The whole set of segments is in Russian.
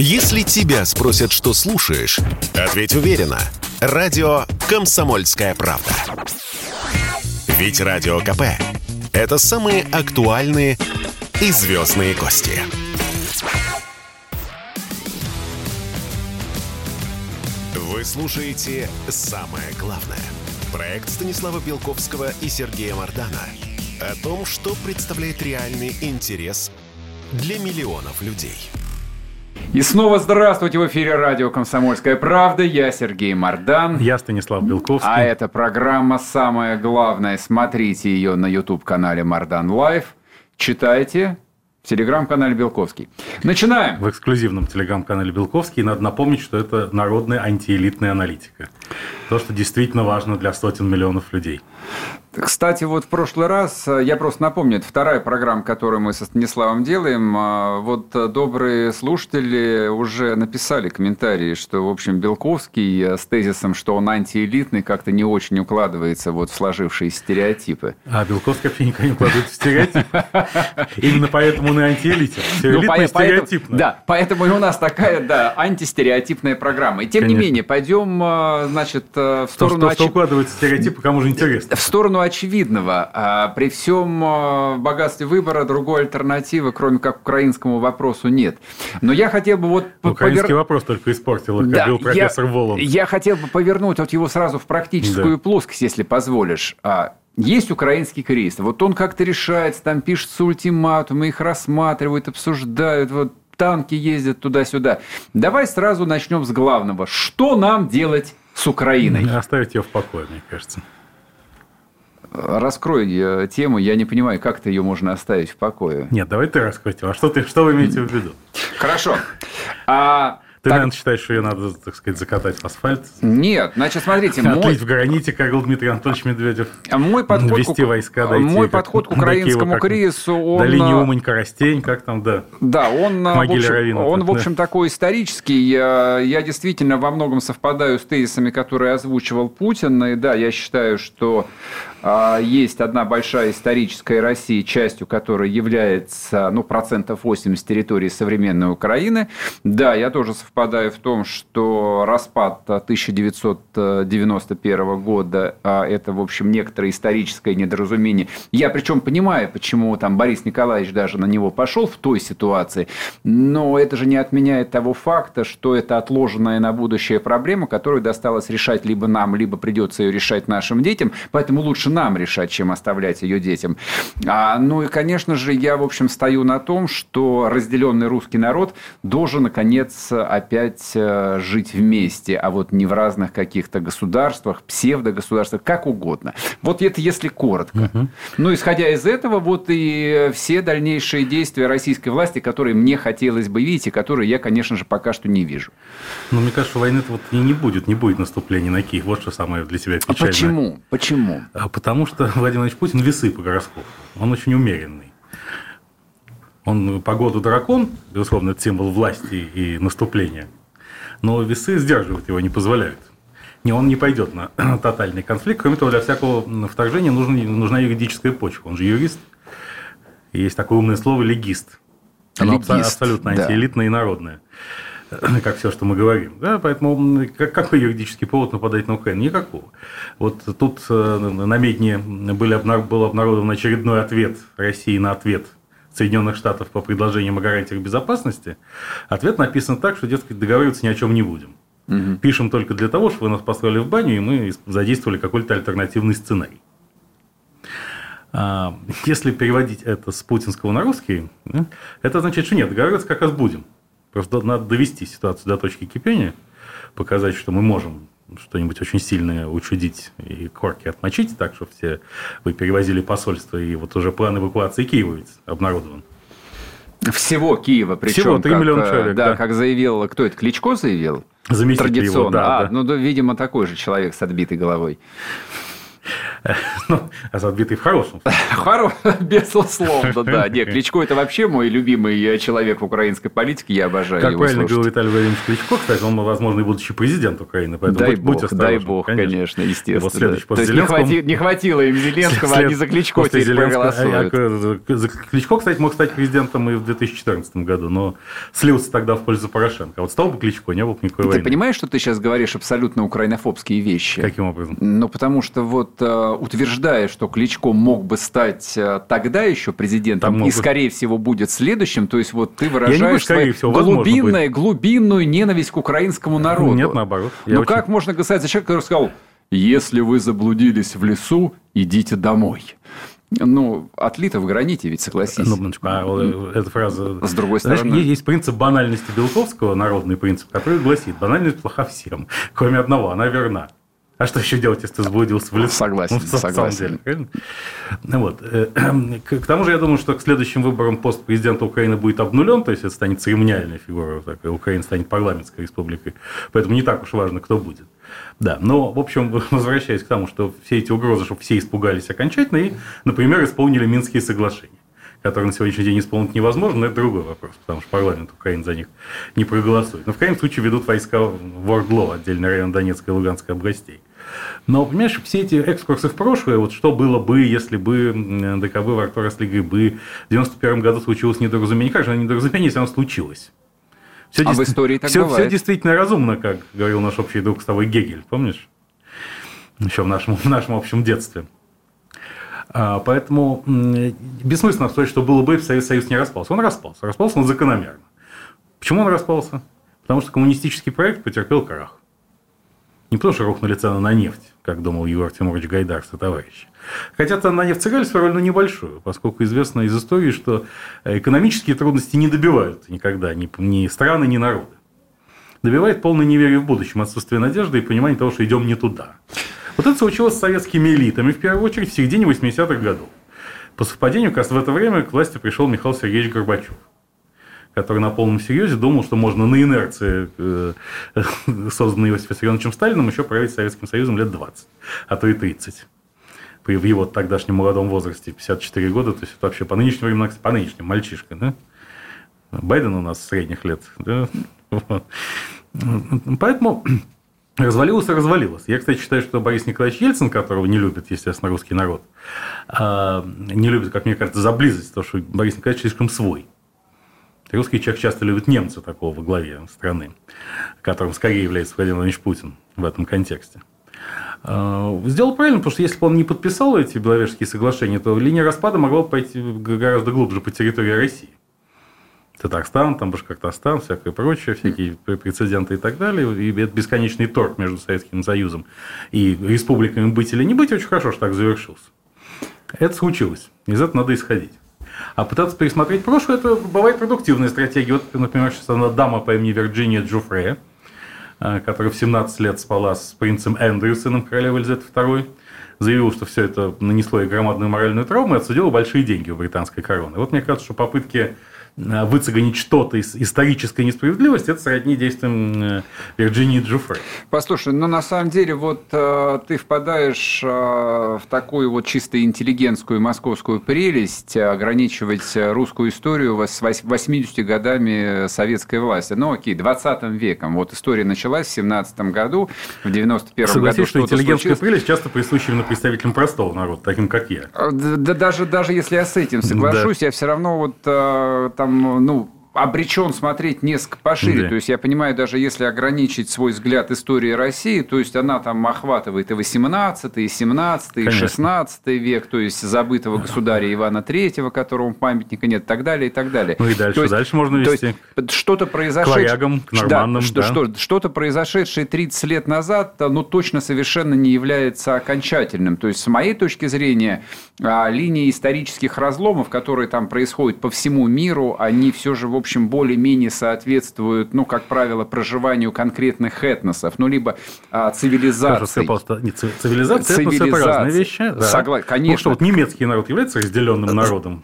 Если тебя спросят, что слушаешь, ответь уверенно. Радио «Комсомольская правда». Ведь Радио КП – это самые актуальные и звездные гости. Вы слушаете «Самое главное» – проект Станислава Белковского и Сергея Мардана о том, что представляет реальный интерес для миллионов людей – и снова здравствуйте в эфире радио «Комсомольская правда». Я Сергей Мордан. Я Станислав Белковский. А эта программа «Самое главное». Смотрите ее на YouTube-канале «Мордан Лайв». Читайте телеграм-канале Белковский. Начинаем. В эксклюзивном телеграм-канале Белковский. Надо напомнить, что это народная антиэлитная аналитика. То, что действительно важно для сотен миллионов людей. Кстати, вот в прошлый раз, э, я просто напомню, это вторая программа, которую мы со Станиславом делаем. А, вот э, добрые слушатели уже написали комментарии, что, в общем, Белковский э, с тезисом, что он антиэлитный, как-то не очень укладывается вот в сложившиеся стереотипы. А Белковский вообще никогда не укладывается в стереотип. Именно поэтому он и антиэлитен. Ну, стереотипно. Да, поэтому и у нас такая, да, антистереотипная программа. И тем не менее, пойдем, значит, в сторону... Что укладывается стереотипы, кому же интересно. В сторону очевидного. А при всем а, богатстве выбора другой альтернативы, кроме как украинскому вопросу, нет. Но я хотел бы вот... Украинский повер... вопрос только испортил, как да, говорил профессор я, Волан. Я хотел бы повернуть вот его сразу в практическую да. плоскость, если позволишь. Есть украинский кризис. Вот он как-то решается, там пишутся ультиматумы, их рассматривают, обсуждают, вот танки ездят туда-сюда. Давай сразу начнем с главного. Что нам делать с Украиной? Оставить ее в покое, мне кажется. Раскрой э, тему, я не понимаю, как то ее можно оставить в покое. Нет, давай ты раскрой тему. А что, ты, что вы имеете в виду? Хорошо. А ты, так... наверное, считаешь, что ее надо, так сказать, закатать в асфальт? Нет, значит, смотрите... Отлить мой... в граните, как говорил Дмитрий Анатольевич Медведев. Мой подход вести к... войска, дойти, Мой подход к украинскому Киева, кризису, он... До линии Умань-Коростень, как там, да. Да, он, в общем, Равина, он, в общем, такой исторический. Я, я действительно во многом совпадаю с тезисами, которые озвучивал Путин. И да, я считаю, что есть одна большая историческая Россия, частью которой является, ну, процентов 80 территории современной Украины. Да, я тоже совпадаю в том, что распад 1991 года а, – это, в общем, некоторое историческое недоразумение. Я причем понимаю, почему там Борис Николаевич даже на него пошел в той ситуации, но это же не отменяет того факта, что это отложенная на будущее проблема, которую досталось решать либо нам, либо придется ее решать нашим детям, поэтому лучше нам решать, чем оставлять ее детям. А, ну и, конечно же, я, в общем, стою на том, что разделенный русский народ должен, наконец, опять э, жить вместе, а вот не в разных каких-то государствах, псевдогосударствах, как угодно. Вот это если коротко. Угу. Ну, исходя из этого, вот и все дальнейшие действия российской власти, которые мне хотелось бы видеть, и которые я, конечно же, пока что не вижу. Ну, мне кажется, войны вот и не будет, не будет наступления на Киев. Вот что самое для себя печальное. А почему? Почему? Потому что Владимир Владимирович Путин весы по гороскопу. Он очень умеренный. Он по году дракон, безусловно, это символ власти и наступления. Но весы сдерживать его не позволяют. Не, он не пойдет на тотальный конфликт. Кроме того, для всякого вторжения нужна, нужна юридическая почва. Он же юрист. Есть такое умное слово «легист». Оно легист, абсолютно антиэлитное да. и народное. как все, что мы говорим. Да, поэтому какой юридический повод нападать на Украину? Никакого. Вот тут э, на Медне были, был обнародован очередной ответ России на ответ Соединенных Штатов по предложениям о гарантиях безопасности. Ответ написан так, что, дескать, договариваться ни о чем не будем. Угу. Пишем только для того, чтобы вы нас послали в баню, и мы задействовали какой-то альтернативный сценарий. А, если переводить это с путинского на русский, это означает, что нет, договариваться как раз будем. Просто надо довести ситуацию до точки кипения, показать, что мы можем что-нибудь очень сильное учудить и корки отмочить, так что все вы перевозили посольство, и вот уже план эвакуации Киева ведь обнародован. Всего Киева, причем. Всего 3 как, миллиона э, человек. Да, да, как заявил, кто это, Кличко заявил? Заместитель Традиционно. Его, да, а, да. ну, да, видимо, такой же человек с отбитой головой. Ну, а отбитый в хорошем Хоро... Безусловно, да. Нет, Кличко – это вообще мой любимый человек в украинской политике, я обожаю Как его правильно слушать. говорил Виталий Владимирович Кличко, кстати, он, возможно, и будущий президент Украины, поэтому Дай будь, будь бог, осторожен. дай бог, конечно, естественно. Вот следующий То после есть не, хвати- не хватило им Зеленского, След- они за Кличко после теперь Зеленского- проголосуют. а, а, за Кличко, кстати, мог стать президентом и в 2014 году, но слился тогда в пользу Порошенко. А вот стал бы Кличко, не было бы никакой Ты войны. понимаешь, что ты сейчас говоришь абсолютно украинофобские вещи? Каким образом? Ну, потому что вот э, утверждая, что Кличко мог бы стать э, тогда еще президентом и, скорее всего, будет следующим, то есть вот ты выражаешь свою глубинную, глубинную ненависть к украинскому народу. Нет, наоборот. Я Ну, очень- как можно за человека, который сказал, если вы заблудились в лесу, идите домой. Ну, отлито в граните, ведь согласись. Ну, минуточку, а, вот, эта фраза... С другой Знаешь, стороны- есть, есть принцип банальности Белковского, народный принцип, который гласит, банальность плоха всем, кроме одного, она верна. А что еще делать, если ты заблудился в лесу? Согласен, Ну, в самом согласен. деле, правильно? Ну, вот. э, К тому же, я думаю, что к следующим выборам пост президента Украины будет обнулен, то есть это станет церемониальная фигура, так, Украина станет парламентской республикой. Поэтому не так уж важно, кто будет. Да, но, в общем, возвращаясь к тому, что все эти угрозы, чтобы все испугались окончательно и, например, исполнили Минские соглашения которые на сегодняшний день исполнить невозможно, но это другой вопрос, потому что парламент Украины за них не проголосует. Но в крайнем случае ведут войска в Ордло, отдельный район Донецкой и Луганской областей. Но, понимаешь, все эти экскурсы в прошлое, вот что было бы, если бы ДКБ во рту росли грибы, в 91 году случилось недоразумение. Как же недоразумение, если оно случилось? Все А в истории так все, бывает. действительно разумно, как говорил наш общий друг с тобой Гегель, помнишь? Еще в нашем, в нашем общем детстве. А, поэтому бессмысленно обсуждать, что было бы, если Советский Союз не распался. Он распался. Распался он закономерно. Почему он распался? Потому что коммунистический проект потерпел крах. Не потому, что рухнули цены на нефть, как думал Егор Тимурович Гайдар, товарищи. Хотя цены на нефть сыграли свою роль, но небольшую, поскольку известно из истории, что экономические трудности не добивают никогда ни, ни страны, ни народы. Добивает полное неверие в будущем, отсутствие надежды и понимание того, что идем не туда. Вот это случилось с советскими элитами, в первую очередь, в середине 80-х годов. По совпадению, как раз в это время к власти пришел Михаил Сергеевич Горбачев который на полном серьезе думал, что можно на инерции, э, созданной Иосифом Виссарионовичем Сталином, еще править Советским Союзом лет 20, а то и 30. При в его тогдашнем молодом возрасте, 54 года, то есть это вообще по нынешним временам, по нынешним, мальчишка, да? Байден у нас средних лет, да? Вот. Поэтому развалилось и развалилось. Я, кстати, считаю, что Борис Николаевич Ельцин, которого не любит, естественно, русский народ, а, не любит, как мне кажется, за близость, потому что Борис Николаевич слишком свой. Русский человек часто любит немца такого во главе страны, которым скорее является Владимир Владимирович Путин в этом контексте. А, Сделал правильно, потому что если бы он не подписал эти Беловежские соглашения, то линия распада могла бы пойти гораздо глубже по территории России. Татарстан, там Башкортостан, всякое прочее, всякие прецеденты и так далее. И этот бесконечный торг между Советским Союзом и республиками быть или не быть очень хорошо, что так завершился. Это случилось. Из этого надо исходить. А пытаться пересмотреть прошлое, это бывает продуктивная стратегия. Вот, например, сейчас одна дама по имени Вирджиния Джуфре, которая в 17 лет спала с принцем Эндрю, сыном королевы Елизаветы II, заявила, что все это нанесло ей громадную моральную травму и отсудила большие деньги у британской короны. Вот мне кажется, что попытки выцегонить что-то из исторической несправедливости, это сродни действиям э, Вирджинии Джуфре. Послушай, ну на самом деле вот э, ты впадаешь э, в такую вот чисто интеллигентскую московскую прелесть э, ограничивать русскую историю с 80 годами советской власти. Ну окей, 20 веком. Вот история началась в 17 году, в 91 Согласись, году что интеллигентская случилось. прелесть часто присуща именно представителям простого народа, таким как я. Да даже, даже если я с этим соглашусь, да. я все равно вот э, там, ну, обречен смотреть несколько пошире. Да. То есть я понимаю, даже если ограничить свой взгляд истории России, то есть она там охватывает и 18, и 17, и 16 век, то есть забытого государя Ивана III, которому памятника нет, и так далее, и так далее. Ну и дальше, то есть, дальше можно вести. Что-то произошедшее... К варягам, к норманным, да, да. Что, что-то произошедшее 30 лет назад, ну, точно совершенно не является окончательным. То есть, с моей точки зрения, а, линии исторических разломов, которые там происходят по всему миру, они все же, в общем, общем, более-менее соответствуют, ну, как правило, проживанию конкретных этносов, ну, либо а, цивилизации. Не, цивилизация, цивилизация. это разные вещи. Да. Согласен, конечно. Потому что вот немецкий народ является разделенным народом.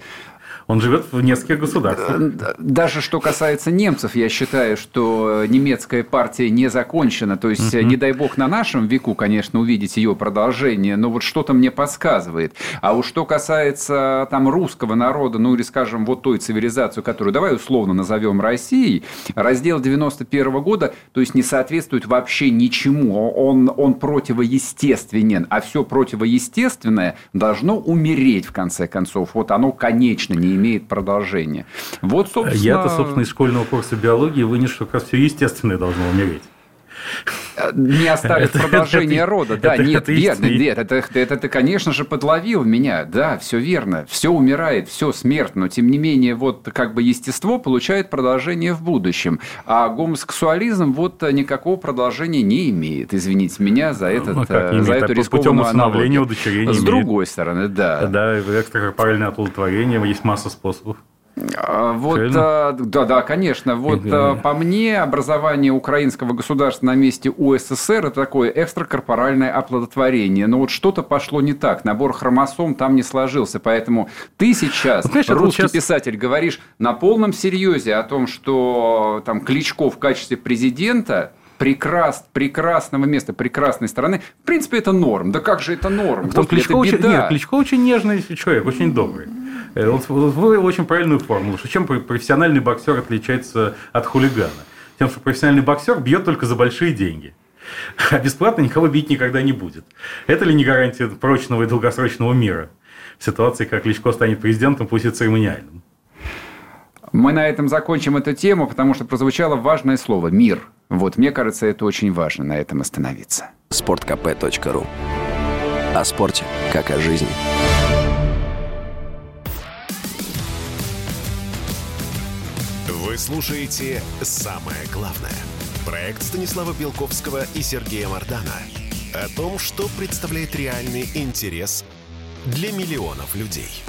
Он живет в нескольких государствах. Э, даже что касается немцев, я считаю, что немецкая партия не закончена. То есть, не дай бог на нашем веку, конечно, увидеть ее продолжение, но вот что-то мне подсказывает. А уж что касается там русского народа, ну или, скажем, вот той цивилизации, которую давай условно назовем Россией, раздел 91 -го года, то есть не соответствует вообще ничему. Он, он противоестественен, а все противоестественное должно умереть в конце концов. Вот оно, конечно, не имеет продолжения. Вот, собственно... Я-то, собственно, из школьного курса биологии вынес, что как раз все естественное должно умереть не оставит продолжения это, рода. Да, это, нет, верно, нет, это, это, ты, конечно же, подловил меня. Да, все верно. Все умирает, все смерть. Но, тем не менее, вот как бы естество получает продолжение в будущем. А гомосексуализм вот никакого продолжения не имеет. Извините меня за, ну, этот, ну, за имеет, эту рискованную аналогию. С имеет. другой стороны, да. Да, экстракорпоральное оплодотворение есть масса способов. А, вот, а, да, да, конечно. Вот а, по мне образование украинского государства на месте УССР это такое экстракорпоральное оплодотворение. Но вот что-то пошло не так. Набор хромосом там не сложился. Поэтому ты сейчас, Знаешь, русский сейчас... писатель, говоришь на полном серьезе о том, что там Кличко в качестве президента прекрас, прекрасного места, прекрасной страны. В принципе, это норм. Да как же это норм? Кличко, это очень, нет, Кличко очень нежный человек, очень добрый. Э, он вывел очень правильную формулу, что чем профессиональный боксер отличается от хулигана? Тем, что профессиональный боксер бьет только за большие деньги. А бесплатно никого бить никогда не будет. Это ли не гарантия прочного и долгосрочного мира? В ситуации, как Кличко станет президентом, пусть и церемониальным. Мы на этом закончим эту тему, потому что прозвучало важное слово «мир». Вот, мне кажется, это очень важно на этом остановиться. Спорткп.ру О спорте, как о жизни. Вы слушаете «Самое главное». Проект Станислава Белковского и Сергея Мардана о том, что представляет реальный интерес для миллионов людей.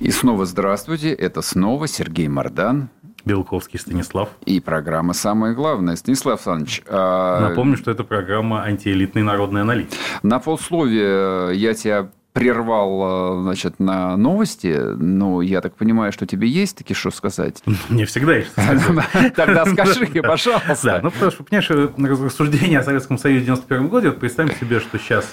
И снова здравствуйте. Это снова Сергей Мардан. Белковский Станислав. И программа «Самое главное». Станислав Александрович... А... Напомню, что это программа антиэлитной народной аналитики. На полсловия я тебя прервал, э, значит, на новости, но я так понимаю, что тебе есть таки что сказать? Мне всегда есть что сказать. Тогда скажи, пожалуйста. Да, ну, потому что, понимаешь, рассуждение о Советском Союзе в 91 году, вот представим себе, что сейчас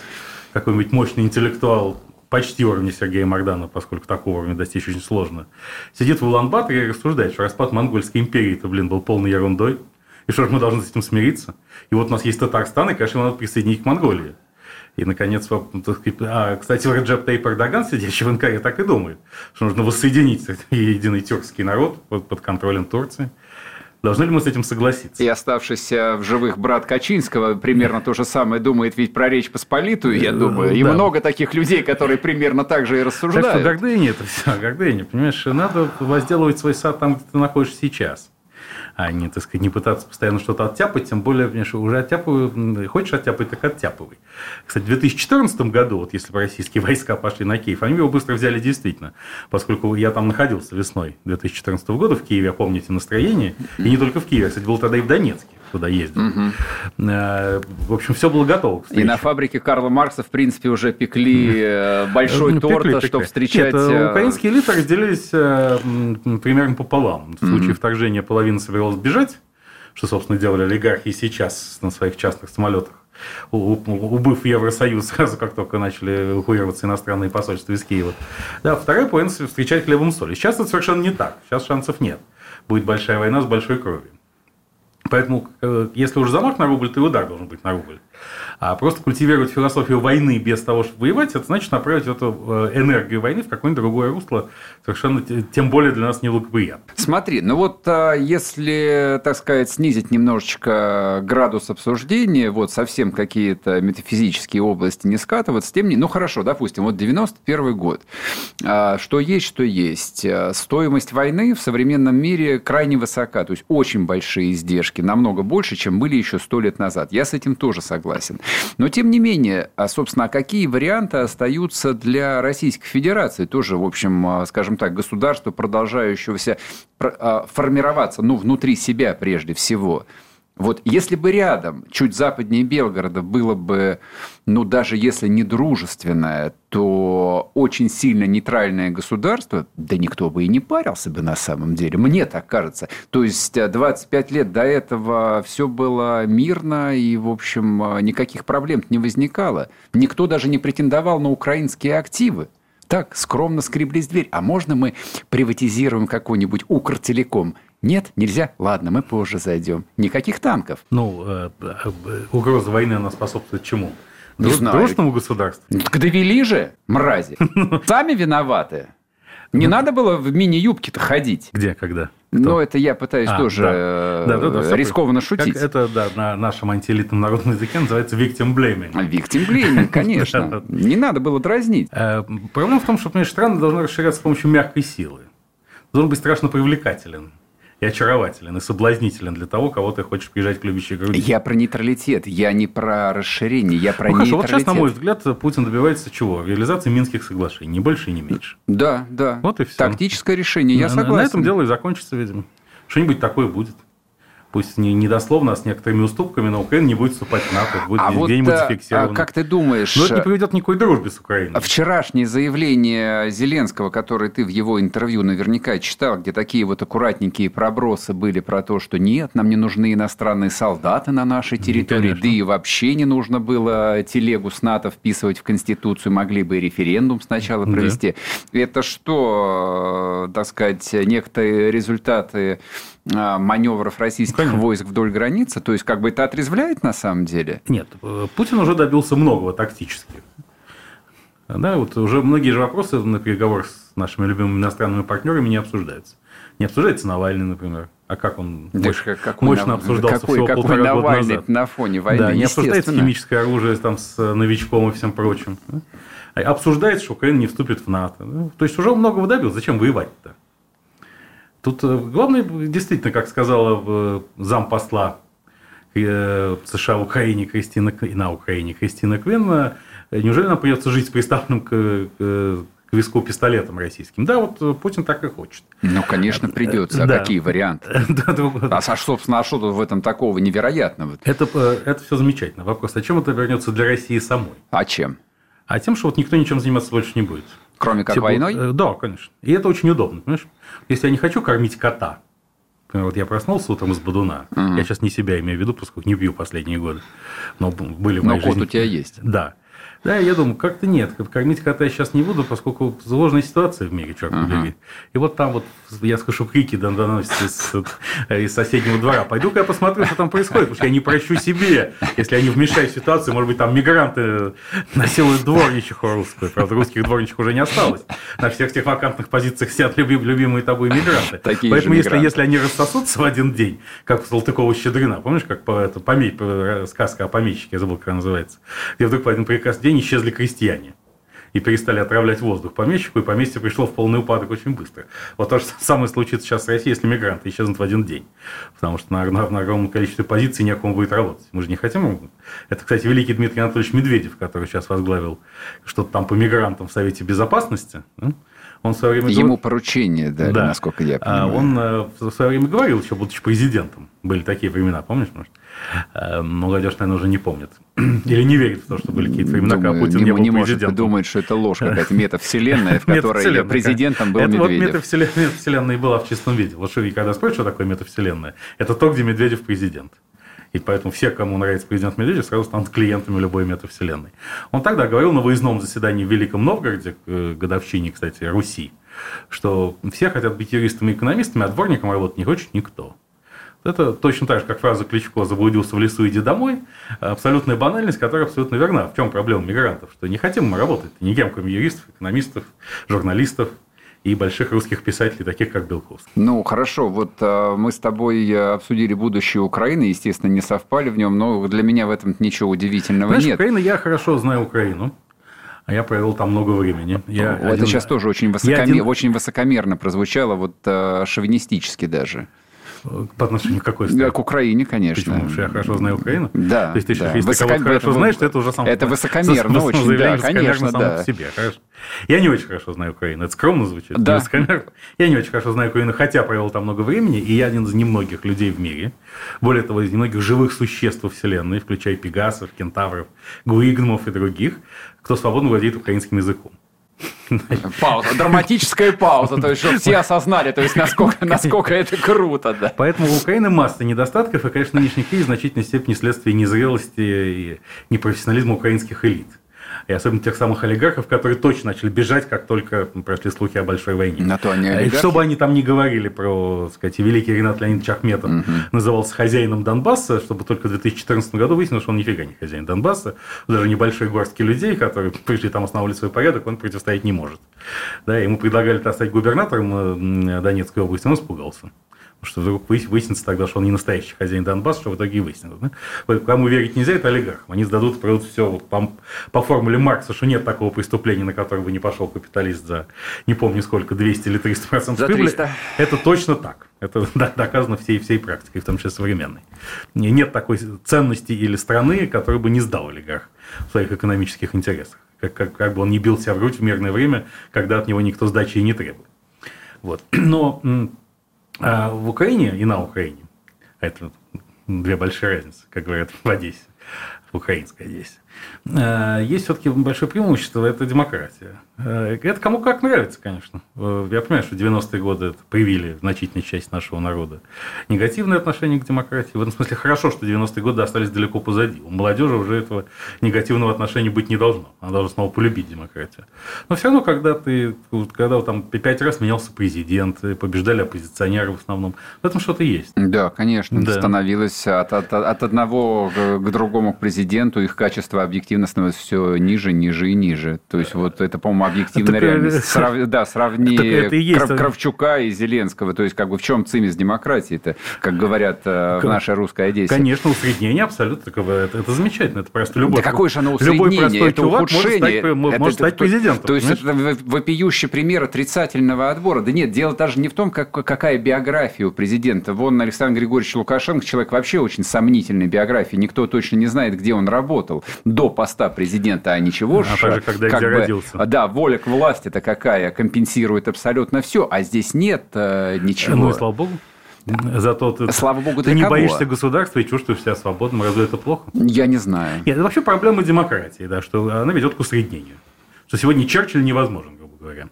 какой-нибудь мощный интеллектуал почти уровня Сергея Мардана, поскольку такого уровня достичь очень сложно, сидит в Улан-Баторе и рассуждает, что распад Монгольской империи это, блин, был полной ерундой, и что же мы должны с этим смириться. И вот у нас есть Татарстан, и, конечно, его надо присоединить к Монголии. И, наконец, а, кстати, Раджеп Тейп Эрдоган, сидящий в Анкаре, так и думает, что нужно воссоединить единый тюркский народ под, контролем Турции. Должны ли мы с этим согласиться? И оставшийся в живых брат Качинского примерно то же самое думает ведь про Речь Посполитую, я думаю. И да. много таких людей, которые примерно так же и рассуждают. Так что гордыня это все, гордыня. Понимаешь, надо возделывать свой сад там, где ты находишься сейчас а не, так сказать, не пытаться постоянно что-то оттяпать, тем более, конечно, уже оттяпываю, хочешь оттяпать, так оттяпывай. Кстати, в 2014 году, вот если российские войска пошли на Киев, они его быстро взяли действительно, поскольку я там находился весной 2014 года в Киеве, помните настроение, и не только в Киеве, кстати, был тогда и в Донецке куда ездил. Угу. В общем, все было готово. И на фабрике Карла Маркса, в принципе, уже пекли э, большой ну, торт, пекли, чтобы встречать... Нет, э, украинские элиты разделились примерно пополам. В случае угу. вторжения половина собиралась бежать, что, собственно, делали олигархи сейчас на своих частных самолетах убыв Евросоюз сразу, как только начали эвакуироваться иностранные посольства из Киева. Да, вторая половина встречать хлебом соли. Сейчас это совершенно не так. Сейчас шансов нет. Будет большая война с большой кровью. Поэтому, э, если уже замах на рубль, то и удар должен быть на рубль. А просто культивировать философию войны без того, чтобы воевать, это значит направить эту э, энергию войны в какое-нибудь другое русло, совершенно тем более для нас неблагоприятно. Смотри, ну вот а, если, так сказать, снизить немножечко градус обсуждения, вот совсем какие-то метафизические области не скатываться, тем не ну хорошо, допустим, вот 91 год, а, что есть, что есть. А, стоимость войны в современном мире крайне высока, то есть очень большие издержки, намного больше, чем были еще сто лет назад. Я с этим тоже согласен. Но, тем не менее, а, собственно, какие варианты остаются для Российской Федерации? Тоже, в общем, а, скажем так, государство, продолжающегося а, формироваться, ну, внутри себя прежде всего. Вот если бы рядом, чуть западнее Белгорода, было бы, ну, даже если не дружественное, то очень сильно нейтральное государство, да никто бы и не парился бы на самом деле. Мне так кажется. То есть 25 лет до этого все было мирно, и, в общем, никаких проблем не возникало. Никто даже не претендовал на украинские активы так скромно скреблись дверь. А можно мы приватизируем какой-нибудь Укртелеком? Нет, нельзя. Ладно, мы позже зайдем. Никаких танков. Ну, э, э, угроза войны, она способствует чему? Не Друж- знаю. Дружному государству. Так довели же, мрази. Сами виноваты. Не надо было в мини-юбке-то ходить. Где, когда? Но это я пытаюсь А, тоже да. э, Да, да, да, всё рискованно Как шутить. это, да, на нашем антиэлитном народном языке называется victim blaming. Виктим блейминг, конечно. Не надо было дразнить. Проблема в том, что, понимаешь, страна должна расширяться с помощью мягкой силы. Должен быть страшно привлекателен и очарователен, и соблазнителен для того, кого ты хочешь прижать к любящей груди. Я про нейтралитет, я не про расширение, я про Ну, хорошо, вот нейтралитет. сейчас, на мой взгляд, Путин добивается чего? Реализации Минских соглашений, ни больше и не меньше. Да, да. Вот и всё. Тактическое решение, я на- согласен. На этом дело и закончится, видимо. Что-нибудь такое будет. Пусть не, не дословно, а с некоторыми уступками, но Украина не будет вступать в НАТО, будет а вот где-нибудь а, зафиксировано. а как ты думаешь, Но это не приведет к никакой дружбе с Украиной. вчерашнее заявление Зеленского, которое ты в его интервью наверняка читал, где такие вот аккуратненькие пробросы были про то, что нет, нам не нужны иностранные солдаты на нашей территории, конечно. да и вообще не нужно было телегу с НАТО вписывать в Конституцию, могли бы и референдум сначала Да. провести. Это что, э, так сказать, некоторые результаты э, маневров российских Конечно. войск вдоль границы? То есть, как бы это отрезвляет на самом деле? Нет, э, Путин уже добился многого тактически. Да, вот уже многие же вопросы на переговорах с нашими любимыми иностранными партнерами не обсуждаются. Не обсуждается Навальный, например. А как он Да мощ- как- мощно Нав- обсуждался какой, всего какой полтора года Навальный назад. на фоне войны, да, не обсуждается химическое оружие там, с э, новичком и всем прочим. да. А Обсуждается, что Украина не вступит в НАТО. да. То есть уже многого добился. Зачем воевать-то? Тут э, главное, действительно, как сказала э, зампосла э, США в Украине Кристина, на Украине Кристина Квин, неужели нам придется жить с приставленным к, к- к виску пистолетом российским? Да, вот Путин так и хочет. Ну, конечно, придется. А Да. какие варианты? А, со- собственно, а что в этом такого невероятного? Это, это все замечательно. Вопрос, а чем это вернется для России самой? А чем? А тем, что вот никто ничем заниматься больше не будет. Кроме как будут- войной? э, Да, конечно. И это очень удобно, понимаешь? Если я не хочу кормить кота, например, вот я проснулся утром из бодуна, я сейчас не себя имею в виду, поскольку не пью последние годы, но были в Но моей кот жизни... у тебя есть. Да. Да, я думаю, как-то нет, кормить кота я сейчас не буду, поскольку сложная ситуация в мире, черт побери. И вот там вот, я скажу, крики дон- доносятся из, э, из соседнего двора. Пойду-ка я посмотрю, что там происходит, потому что я не прощу себе, если я не вмешаюсь в ситуацию. Может быть, там мигранты насилуют дворничиху русскую. Правда, русских дворничих уже не осталось. На всех тех вакантных позициях сидят любим- любимые тобой мигранты. Такие Поэтому, если, мигранты. если они рассосутся в один день, как у Салтыкова-Щедрина, помнишь, как по, это, поме- по- сказка о помещике, я забыл, как она называется, где вдруг в один прекрасный день исчезли крестьяне и перестали отравлять воздух помещику, и поместье пришло в полный упадок очень быстро. Вот то же самое случится сейчас с Россией, если мигранты исчезнут в один день. Потому что на, на- на огромном количестве позиций некому будет работать. Мы же не хотим... Это, кстати, великий Дмитрий Анатольевич Медведев, который сейчас возглавил что-то там по мигрантам в Совете Безопасности. Он в свое время... Ему поручение дали, Да. насколько я А понимаю. Он э, в свое время говорил, еще будучи президентом. Были такие времена, помнишь, может? Э, Молодежь, наверное, уже не помнит. Или не верит в то, что были какие-то времена, когда Думаю, Путин не, не был не может президентом. думает, что это ложь какая-то метавселенная, в которой Метавселенная, президентом был это вот Медведев. метавселенная, метавселенная и была в чистом виде. Вот что, и когда спрашивают, что такое метавселенная, это то, где Медведев президент. И поэтому все, кому нравится президент Медведев, сразу станут клиентами любой метавселенной. Он тогда говорил на выездном заседании в Великом Новгороде, э, годовщине, кстати, Руси, что все хотят быть юристами и экономистами, а дворником работать не хочет никто. Это точно так же, как фраза Кличко «заблудился в лесу, иди домой». Абсолютная банальность, которая абсолютно верна. В чем проблема мигрантов? Что не хотим мы работать никем, кроме юристов, экономистов, журналистов и больших русских писателей, таких как Белковский. Ну, хорошо, вот э, мы с тобой э, обсудили будущее Украины, естественно, не совпали в нем, но для меня в этом ничего удивительного Знаешь, нет. Украина, я хорошо знаю Украину. А я провел там много времени. Я это один- сейчас тоже очень, высокоме- я один- очень высокомерно прозвучало, вот э, шовинистически даже. По отношению к какой Да, стране? к Украине, конечно. Почему? Потому что я хорошо знаю Украину? Да, То есть, ты да. если ты Высоко- кого-то хорошо знаешь, то это уже сам... Это высокомерно сам- очень, да, конечно, само да. по себе. Хорошо. Я не очень хорошо знаю Украину. Это скромно звучит. Да. Я не очень хорошо знаю Украину, хотя провел там много времени, и я один из немногих людей в мире. Более того, из немногих живых существ во Вселенной, включая пегасов, кентавров, гуигномов и других, кто свободно владеет украинским языком. Пауза, драматическая пауза, то есть, чтобы все осознали, то есть, насколько, насколько это круто, да. Поэтому у Украины масса недостатков, и, конечно, нынешний кризис в значительной степени следствие незрелости и непрофессионализма украинских элит и особенно тех самых олигархов, которые точно начали бежать, как только прошли слухи о большой войне. На то они И что бы они там ни говорили про, так сказать, великий Ренат Леонидович Ахметов угу. назывался хозяином Донбасса, чтобы только в 2014 году выяснилось, что он нифига не хозяин Донбасса, даже небольшой горстки людей, которые пришли там основывали свой порядок, он противостоять не может. Да, ему предлагали стать губернатором э, Донецкой области, он испугался что вдруг выяснится тогда, что он не настоящий хозяин Донбасса, что в итоге и выяснилось. Да? Кому верить нельзя, это олигархам. Они сдадут продадут все вот по, по формуле Маркса, что нет такого преступления, на которое бы не пошел капиталист за, не помню сколько, 200 или 300 процентов прибыли. Это точно так. Это доказано всей, всей практикой, в том числе современной. Нет такой ценности или страны, которую бы не сдал олигарх в своих экономических интересах. Как, как, как бы он не бил себя в грудь в мирное время, когда от него никто сдачи и не требует. Вот. Но а в Украине и на Украине, это две большие разницы, как говорят в Одессе, в украинской Одессе, а, есть все-таки большое преимущество – это демократия. Э, это кому как нравится, конечно. Э, я понимаю, что 90-е годы это привили значительную часть нашего народа. Негативное отношение к демократии. В этом смысле хорошо, что 90-е годы остались далеко позади. У молодежи уже этого негативного отношения быть не должно. Она должна снова полюбить демократию. Но все равно, когда ты, когда там пять раз менялся президент, побеждали оппозиционеры в основном, в этом что-то есть. Да, конечно. Да. Становилось от, от, от одного к другому президенту их качество объективно становится все ниже, ниже и ниже. То есть вот это, по-моему, объективная так, реальность. Срав... Да, сравни и Крав... Кравчука и Зеленского. То есть, как бы в чем цимис демократии-то, как говорят э, в нашей русской Одессе? Конечно, усреднение абсолютно. Это, это замечательно. Это просто любой, да какое же оно усреднение? Любой простой это чувак ухудшение. может стать, может это, стать президентом. То есть, понимаешь? это вопиющий пример отрицательного отбора. Да нет, дело даже не в том, как, какая биография у президента. Вон Александр Григорьевич Лукашенко, человек вообще очень сомнительной биографии. Никто точно не знает, где он работал до поста президента, а ничего а же, когда как бы, родился. Да, воля к власти-то какая, компенсирует абсолютно все, а здесь нет э, ничего. Ну, слава богу. Зато ты, Слава богу, ты не кого? боишься государства и чувствуешь себя свободным. Разве это плохо? Я не знаю. Нет, это вообще проблема демократии, да, что она ведет к усреднению. Что сегодня Черчилль невозможен, грубо говоря.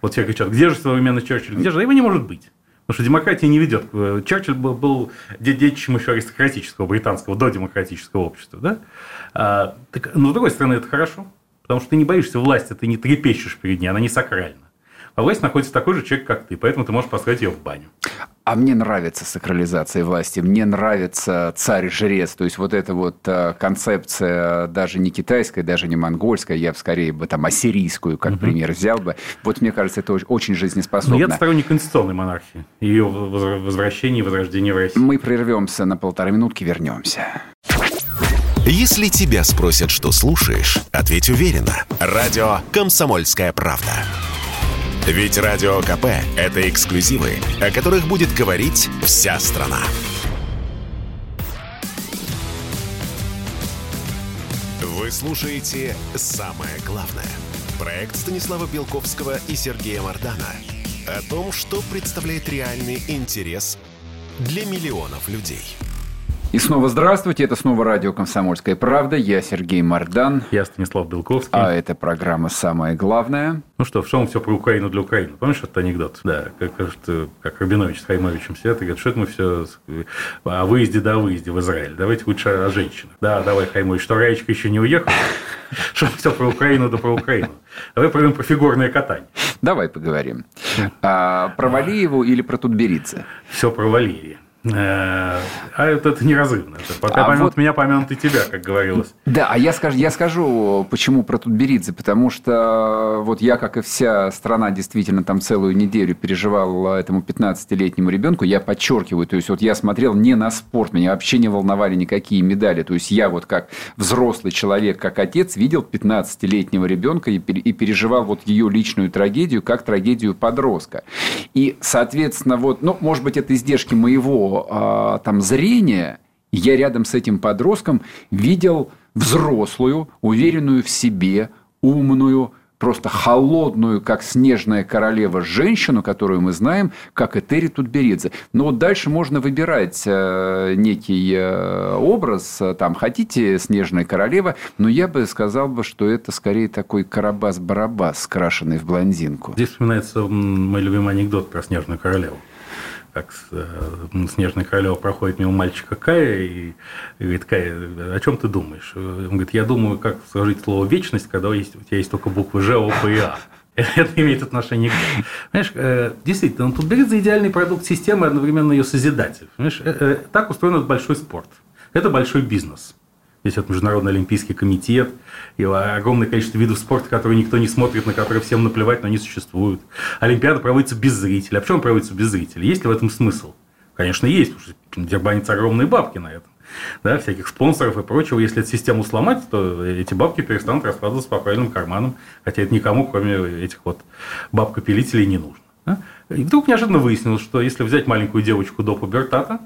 Вот все кричат, где же современный Черчилль? Где же? Его не может быть. Потому что демократия не ведет. Черчилль был, был детищем еще аристократического британского до демократического общества. Да? А, так, но с другой стороны, это хорошо. Потому что ты не боишься власти, ты не трепещешь перед ней, она не сакральна. А власть находится такой же человек, как ты, поэтому ты можешь поставить ее в баню. А мне нравится сакрализация власти, мне нравится царь-жрец, то есть вот эта вот э, концепция даже не китайская, даже не монгольская, я бы скорее бы там ассирийскую, как угу. пример, взял бы. Вот мне кажется, это очень жизнеспособно. Но я сторонник конституционной монархии, ее возвращения и возрождения в России. Мы прервемся на полторы минутки, вернемся. Если тебя спросят, что слушаешь, ответь уверенно. Радио «Комсомольская правда». Ведь Радио КП – это эксклюзивы, о которых будет говорить вся страна. Вы слушаете «Самое главное» – проект Станислава Белковского и Сергея Мардана о том, что представляет реальный интерес для миллионов людей – и снова здравствуйте, это снова радио «Комсомольская правда», я Сергей Мордан. Я Станислав Белковский. А это программа «Самое главное». Ну что, в чем все про Украину для Украины? Помнишь этот анекдот? Да, как, как, как Рабинович с Хаймовичем сидят и говорят, что это мы все о выезде да о выезде в Израиль. Давайте лучше о женщинах. Да, давай, Хаймович, что Раечка еще не уехала? Что все про Украину да про Украину. Давай поговорим про фигурное катание. Давай поговорим. А, про Валиеву или про Тутберидзе? Все про Валерия. Э, а это, это неразрывно. Это пока а помянут вот... меня, помянут и тебя, как говорилось. Да, а я скажу, я скажу, почему про Тутберидзе. Потому что вот я, как и вся страна, действительно там целую неделю переживал этому 15-летнему ребенку. Я подчеркиваю, то есть вот я смотрел не на спорт, меня вообще не волновали никакие медали. То есть я вот как взрослый человек, как отец, видел 15-летнего ребенка и, и переживал вот ее личную трагедию, как трагедию подростка. И, соответственно, вот, ну, может быть, это издержки моего а, там зрения я рядом с этим подростком видел взрослую, уверенную в себе, умную, просто холодную, как снежная королева, женщину, которую мы знаем, как Этери Тутберидзе. Но вот дальше можно выбирать э, некий э, образ. Там хотите снежная королева, но я бы сказал бы, что это скорее такой карабас-барабас, скрашенный в блондинку. Здесь вспоминается мой любимый анекдот про снежную королеву как э, Снежная королева проходит мимо мальчика Кая и говорит, Кая, о чем ты думаешь? Он говорит, я думаю, как сложить слово «вечность», когда у тебя есть только буквы Ж, О, П и А. Это имеет отношение к Понимаешь, э, действительно, тут берется идеальный продукт системы, одновременно ее созидатель. Понимаешь, э, так устроен этот большой спорт. Это большой бизнес. Здесь вот Международный Олимпийский комитет, и огромное количество видов спорта, которые никто не смотрит, на которые всем наплевать, но они существуют. Олимпиада проводится без зрителей. А почему проводится без зрителей? Есть ли в этом смысл? Конечно, есть, что дербанятся огромные бабки на этом. Да, всяких спонсоров и прочего. Если эту систему сломать, то эти бабки перестанут раскладываться по правильным карманам, хотя это никому, кроме этих вот бабкопилителей, не нужно. И вдруг неожиданно выяснилось, что если взять маленькую девочку до пубертата,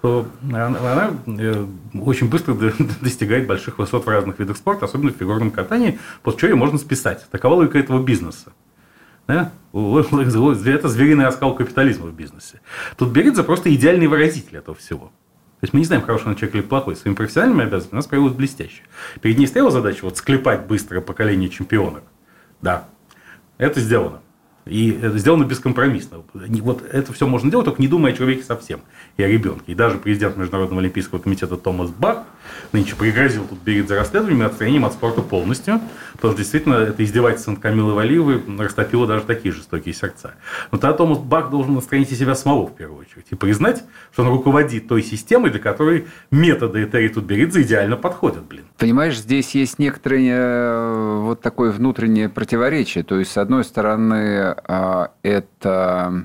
то она э, очень быстро достигает больших высот в разных видах спорта, особенно в фигурном катании, после чего ее можно списать. Такова логика этого бизнеса. Да? Это звериный оскал капитализма в бизнесе. Тут Беридзе просто идеальный выразитель этого всего. То есть мы не знаем, хороший он человек или плохой. Своими профессиональными обязанностями нас справилась блестяще. Перед ней стояла задача вот склепать быстрое поколение чемпионок. Да, это сделано. И это сделано бескомпромиссно. Вот это все можно делать, только не думая о человеке совсем и о ребенке. И даже президент Международного олимпийского комитета Томас Бах нынче пригрозил тут перед за расследованием и отстранением от спорта полностью, потому что действительно это издевательство над Камилой Валиевой растопило даже такие жестокие сердца. Но тогда Томас Бах должен отстранить себя самого в первую очередь и признать, что он руководит той системой, для которой методы Этери Тутберидзе идеально подходят, блин. Понимаешь, здесь есть некоторое э, вот такое внутреннее противоречие. То есть, с одной стороны, это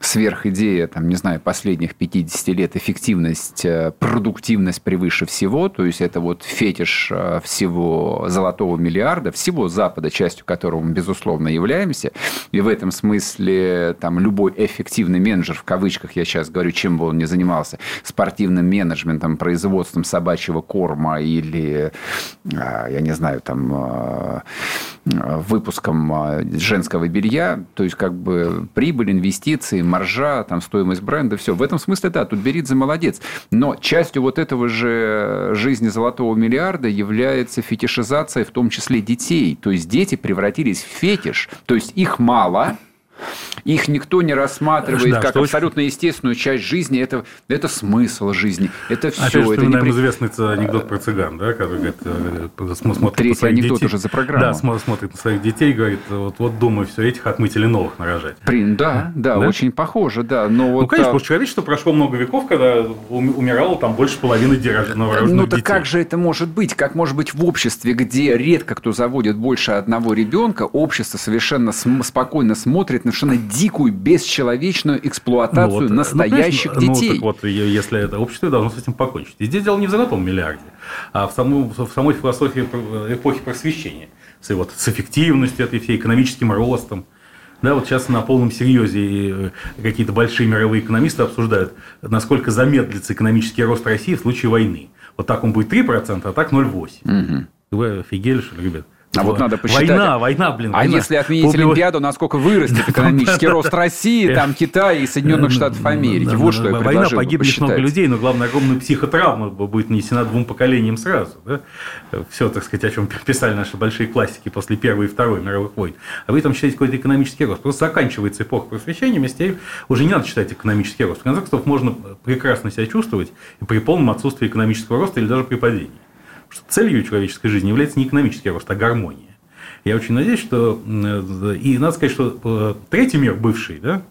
сверхидея, там, не знаю, последних 50 лет, эффективность, э, продуктивность превыше всего, то есть это вот фетиш э, всего золотого миллиарда, всего Запада, частью которого мы, безусловно, являемся, и в этом смысле там любой эффективный менеджер, в кавычках я сейчас говорю, чем бы он ни занимался, спортивным менеджментом, производством собачьего корма или, а, я не знаю, там, выпуском женского белья, то есть как бы прибыль, инвестиции, маржа, там, стоимость бренда, все. В этом смысле, да, тут Беридзе молодец. Но частью вот этого же жизни золотого миллиарда является фетишизация, в том числе детей. То есть дети превратились в фетиш. То есть их мало, их никто не рассматривает да, как абсолютно очень... естественную часть жизни. Это, это смысл жизни. Это все. Опять это не... известный анекдот про цыган, да, который говорит, э, смотрит Третий на анекдот детей. уже за программу. Да, смотрит на своих детей и говорит, вот, вот думаю, все, этих отмыть или новых нарожать. Прин, да, да, да, очень похоже, да. Но ну, вот, конечно, а... потому что человечество прошло много веков, когда умирало там больше половины новорожденных Ну, так как же это может быть? Как может быть в обществе, где редко кто заводит больше одного ребенка, общество совершенно спокойно смотрит совершенно дикую, бесчеловечную эксплуатацию ну, вот, ну, настоящих ну, детей. Ну, так вот, если это общество должно с этим покончить. И здесь дело не в золотом миллиарде, а в, саму, в самой философии эпохи просвещения. С, вот, с эффективностью этой всей, экономическим ростом. Да, вот сейчас на полном серьезе э, какие-то большие мировые экономисты обсуждают, насколько замедлится экономический рост России в случае войны. Вот так он будет 3%, а так 0,8%. Угу. Вы офигели, что ли, ребят? А вот надо посчитать. Война, война, блин. А война. если отменить Полбил... Олимпиаду, насколько вырастет экономический рост России, там Китая и Соединенных Штатов Америки? Вот что я Война погибнет много людей, но главное, огромная психотравма будет нанесена двум поколениям сразу. Все, так сказать, о чем писали наши большие классики после Первой и Второй мировых войн. А вы там считаете какой-то экономический рост. Просто заканчивается эпоха просвещения, вместе уже не надо считать экономический рост. В конце концов, можно прекрасно себя чувствовать при полном отсутствии экономического роста или даже при падении. Что целью человеческой жизни является не экономический рост, а гармония. Я очень надеюсь, что... Э, и надо сказать, что э, третий мир бывший, да,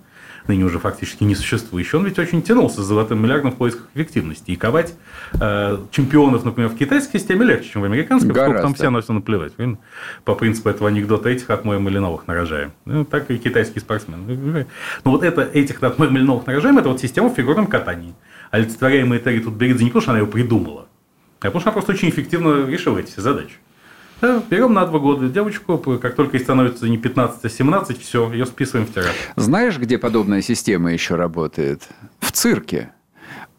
ныне уже фактически не существующий, он ведь очень тянулся с золотым миллиардом в поисках эффективности. И ковать э, чемпионов, например, в китайской системе легче, чем в американской, Гораздо. поскольку там все на все наплевать. По принципу этого анекдота этих отмоем или новых нарожаем. Ну, так и китайский спортсмен. Но вот это, этих отмоем или новых нарожаем, это вот система в фигурном катании. Олицетворяемая Терри тут Беридзе не потому, что она ее придумала, потому что она просто очень эффективно решила эти задачи. Да, берем на два года девочку, как только ей становится не 15, а 17, все, ее списываем в терапию. Знаешь, где подобная система еще работает? В цирке.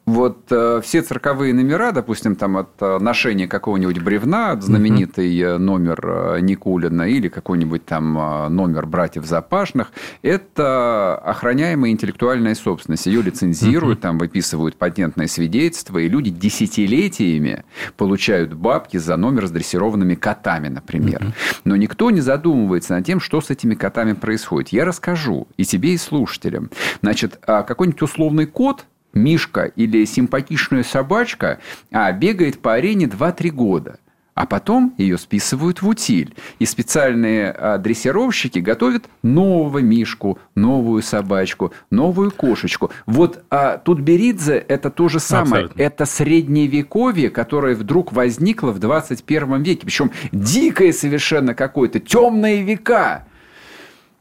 Вот э, все цирковые номера, допустим, там от э, ношения какого-нибудь бревна, знаменитый uh номер э, Никулина или какой-нибудь там номер братьев Запашных, это охраняемая интеллектуальная собственность. Ее лицензируют, там выписывают патентное свидетельство, и люди десятилетиями получают бабки за номер с дрессированными котами, например. Но никто не задумывается над тем, что с этими котами происходит. Я расскажу и тебе, и слушателям. Значит, а какой-нибудь условный кот – Мишка или симпатичная собачка а, бегает по арене 2-3 года. А потом ее списывают в утиль. И специальные а, дрессировщики готовят нового мишку, новую собачку, новую кошечку. Вот а, Тутберидзе – это то же самое. Абсолютно. Это средневековье, которое вдруг возникло в 21 веке. Причем дикое совершенно какое-то, темные века.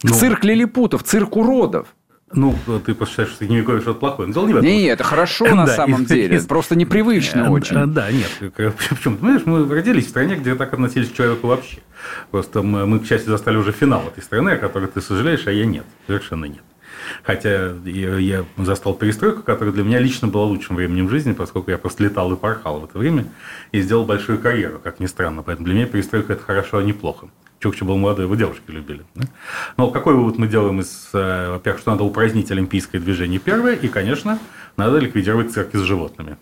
Ну, цирк лилипутов, цирк уродов. Ну, ты посчитаешь, что Средневековье что-то плохое. дело не в этом. Не, это хорошо на самом деле. Просто непривычно очень. Да, нет. Почему? Понимаешь, мы родились в стране, где так относились к человеку вообще. Просто мы, к счастью, застали уже финал этой страны, о которой ты сожалеешь, а я нет. Совершенно нет. Хотя я, я застал перестройку, которая для меня лично была лучшим временем жизни, поскольку я просто летал и порхал в это время и сделал большую карьеру, как ни странно. Поэтому для меня перестройка – это хорошо, а не плохо. Чукча был молодой, его девушки любили. Да? Но какой вывод мы делаем из, э, во-первых, что надо упразднить олимпийское движение первое, и, конечно, надо ликвидировать цирки с животными.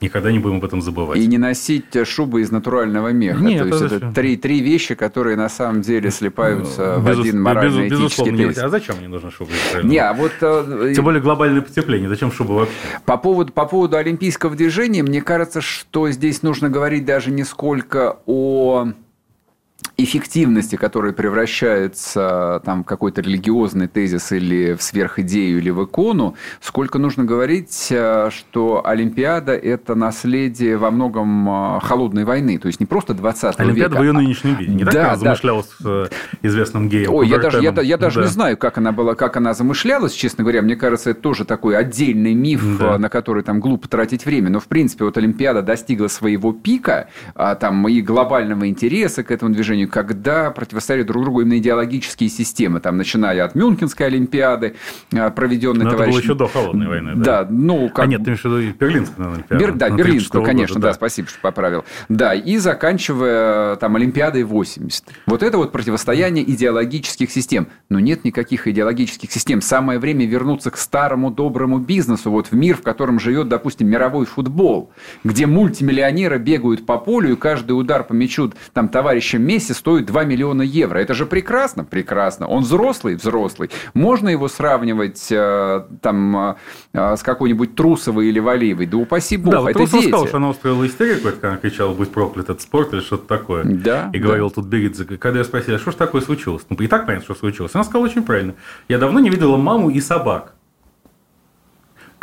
Никогда не будем об этом забывать. И не носить шубы из натурального меха. Нет, То есть это, это три, три вещи, которые на самом деле слипаются Безус, в один морально-этический без, тест. А зачем мне нужна шуба из Не, а вот... Э, Тем более глобальное потепление. Зачем шуба вообще? По поводу, по поводу олимпийского движения, мне кажется, что здесь нужно говорить даже не сколько о эффективности, которая превращается там, в какой-то религиозный тезис или в сверхидею, или в икону, сколько нужно говорить, э, что Олимпиада – это наследие во многом э, холодной войны, то есть не просто 20 века. Олимпиада в ее нынешнем виде, не да, так она замышлялась с э, известным геем. Ой, я даже, я, я даже да. не знаю, как она была, как она замышлялась, честно говоря. Мне кажется, это тоже такой отдельный миф, да. на который там глупо тратить время. Но, в принципе, вот Олимпиада достигла своего пика, а, там и глобального интереса к этому движению, сожалению, когда противостояли друг другу именно идеологические системы, там, начиная от Мюнхенской Олимпиады, а, проведенной товарищем... это было еще до Холодной войны, да? Да, ну... Как... А нет, ты имеешь в виду Берлинскую Олимпиаду? Бер... Да, Берлинскую, конечно, года, да. да, спасибо, что поправил. Да, и заканчивая там Олимпиадой 80. Вот это вот противостояние идеологических систем. Но нет никаких идеологических систем. Самое время вернуться к старому доброму бизнесу, вот в мир, в котором живет, допустим, мировой футбол, где мультимиллионеры бегают по полю, и каждый удар по мячу там товарища Месси стоит 2 миллиона евро. Это же прекрасно? Прекрасно. Он взрослый? Взрослый. Можно его сравнивать э, там э, с какой-нибудь Трусовой или Валиевой? Да упаси бог, да, вот это дети. сказал, что она устроила истерику, когда она кричала, будь проклят этот спорт или что-то такое. Да. И говорил да. тут Беридзе, когда я спросил, а что ж такое случилось? Ну, и так понятно, что случилось. Она сказала очень правильно. Я давно не видела маму и собак.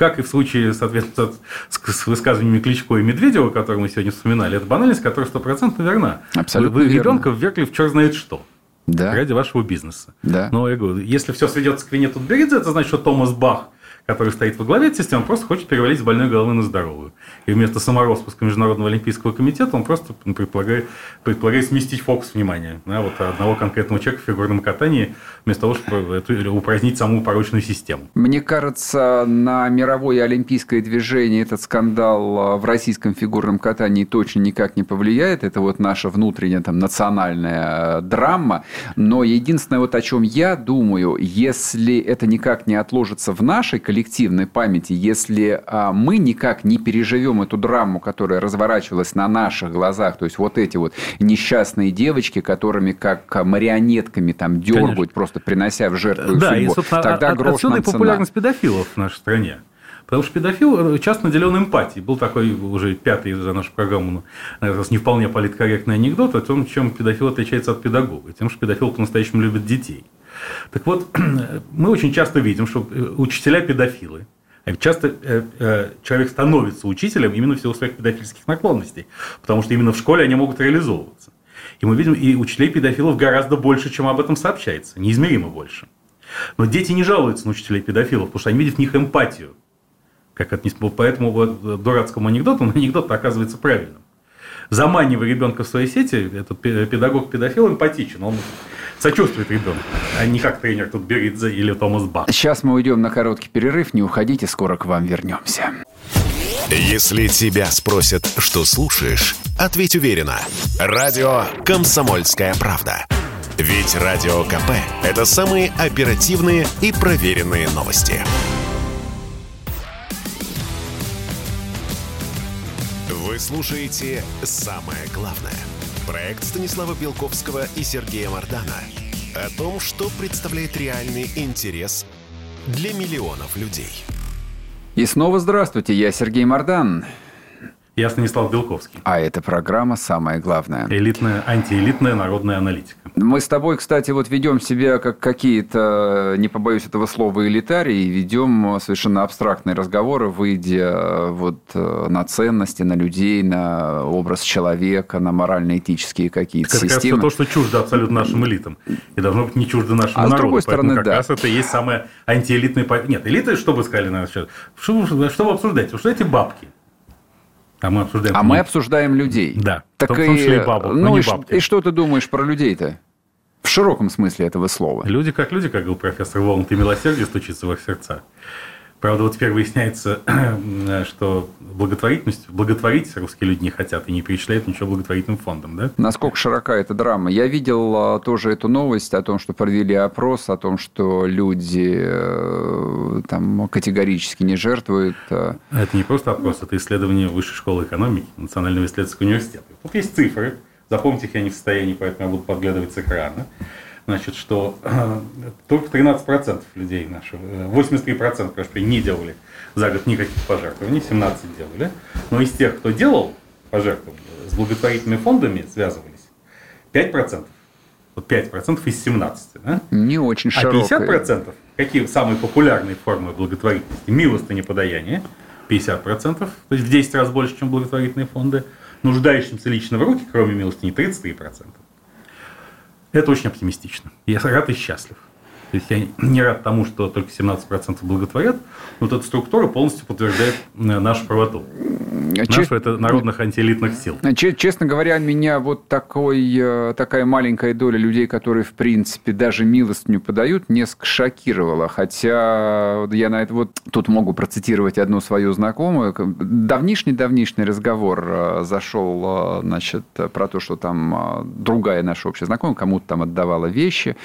Как и в случае, соответственно, с высказываниями Кличко и Медведева, которые мы сегодня вспоминали, это банальность, которая стопроцентно верна. Абсолютно Вы верно. ребенка ввергли в черт знает что. Да. Ради вашего бизнеса. Да. Но я говорю, если все сведется к вине Тутберидзе, это значит, что Томас Бах – который стоит во главе этой системы, просто хочет перевалить с больной головы на здоровую. И вместо самороспуска Международного олимпийского комитета он просто предполагает, предполагает сместить фокус внимания да, вот одного конкретного человека в фигурном катании, вместо того, чтобы упразднить саму порочную систему. Мне кажется, на мировое олимпийское движение этот скандал а, в российском фигурном катании точно никак не повлияет. Это вот наша внутренняя там, национальная а, драма. Но единственное, вот о чем я думаю, если это никак не отложится в нашей коллективной памяти, если а, мы никак не переживем эту драму, которая разворачивалась на наших глазах, то есть вот эти вот несчастные девочки, которыми как марионетками там дергают, Конечно. просто принося в жертву да, судьбу, и, собственно, тогда от, отсюда и популярность педофилов в нашей стране. Потому что педофил часто наделен эмпатией. Был такой уже пятый за нашу программу, наверное, не вполне политкорректный анекдот о том, чем педофил отличается от педагога. Тем, что педофил по-настоящему любит детей. Так вот, мы очень часто видим, что э, учителя педофилы, часто э, э, человек становится учителем именно в силу своих педофильских наклонностей, потому что именно в школе они могут реализовываться. И мы видим, и учителей педофилов гораздо больше, чем об этом сообщается, неизмеримо больше. Но дети не жалуются на учителей педофилов, потому что они видят в них эмпатию. Как это, поэтому вот дурацкому анекдоту, но анекдот оказывается правильным. Заманивая ребенка в свои сети, этот педагог-педофил эмпатичен. Он сочувствует ребенку, а не как тренер тут Беридзе или Томас Бах. Сейчас мы уйдем на короткий перерыв, не уходите, скоро к вам вернемся. Если тебя спросят, что слушаешь, ответь уверенно. Радио «Комсомольская правда». Ведь Радио КП – это самые оперативные и проверенные новости. Вы слушаете «Самое главное». Проект Станислава Белковского и Сергея Мардана о том, что представляет реальный интерес для миллионов людей. И снова здравствуйте, я Сергей Мардан. Я Станислав Белковский. А эта программа «Самое главное». Элитная, антиэлитная народная аналитика. Мы с тобой, кстати, вот ведем себя как какие-то, не побоюсь этого слова, элитарии, ведем совершенно абстрактные разговоры, выйдя вот на ценности, на людей, на образ человека, на морально-этические какие-то это системы. Это то, что чуждо абсолютно нашим элитам. И должно быть не чуждо нашему а народу. с другой стороны, Поэтому как да. раз это и есть самое антиэлитное... Нет, элиты, что бы сказали на счет? Что, что вы обсуждаете? Обсуждаете бабки. А мы обсуждаем... А мы обсуждаем людей. Да, Так в том числе и, и бабок, ну но не и, бабки. и что ты думаешь про людей-то? В широком смысле этого слова. Люди как люди, как говорил профессор Воланд, и милосердие стучится в их сердца. Правда, вот теперь выясняется, что благотворительность, благотворить русские люди не хотят и не перечисляют ничего благотворительным фондом, да? Насколько широка эта драма? Я видел а, тоже эту новость о том, что провели опрос, о том, что люди э, там категорически не жертвуют. э. Это не просто опрос, это исследование Высшей школы экономики Национального исследовательского университета. Тут есть цифры, запомните их я не в состоянии, поэтому я буду подглядывать с экрана. Значит, что э, только 13% людей наших, э, 83%, прошу не делали за год никаких пожертвований, 17% делали. Но из тех, кто делал пожертвования, с благотворительными фондами связывались 5%. Вот 5% из 17, да? Не очень А широкая. 50% какие самые популярные формы благотворительности? Милостыня подаяния, 50%, то есть в 10 раз больше, чем благотворительные фонды. Нуждающимся лично в руки, кроме милостыни, 33%. Это очень оптимистично. Я рад и счастлив. То есть я не рад тому, что только 17% благотворят, но вот эта структура полностью подтверждает э, нашу правоту. Чест- Нашу это народных антиэлитных сил. Че- Честно говоря, меня вот такой, э, такая маленькая доля людей, которые, в принципе, даже милостыню подают, несколько шокировала. Хотя я на это вот тут могу процитировать одну свою знакомую. Давнишний-давнишний разговор э, зашел, значит, про то, что там другая наша общая знакомая кому-то там отдавала вещи,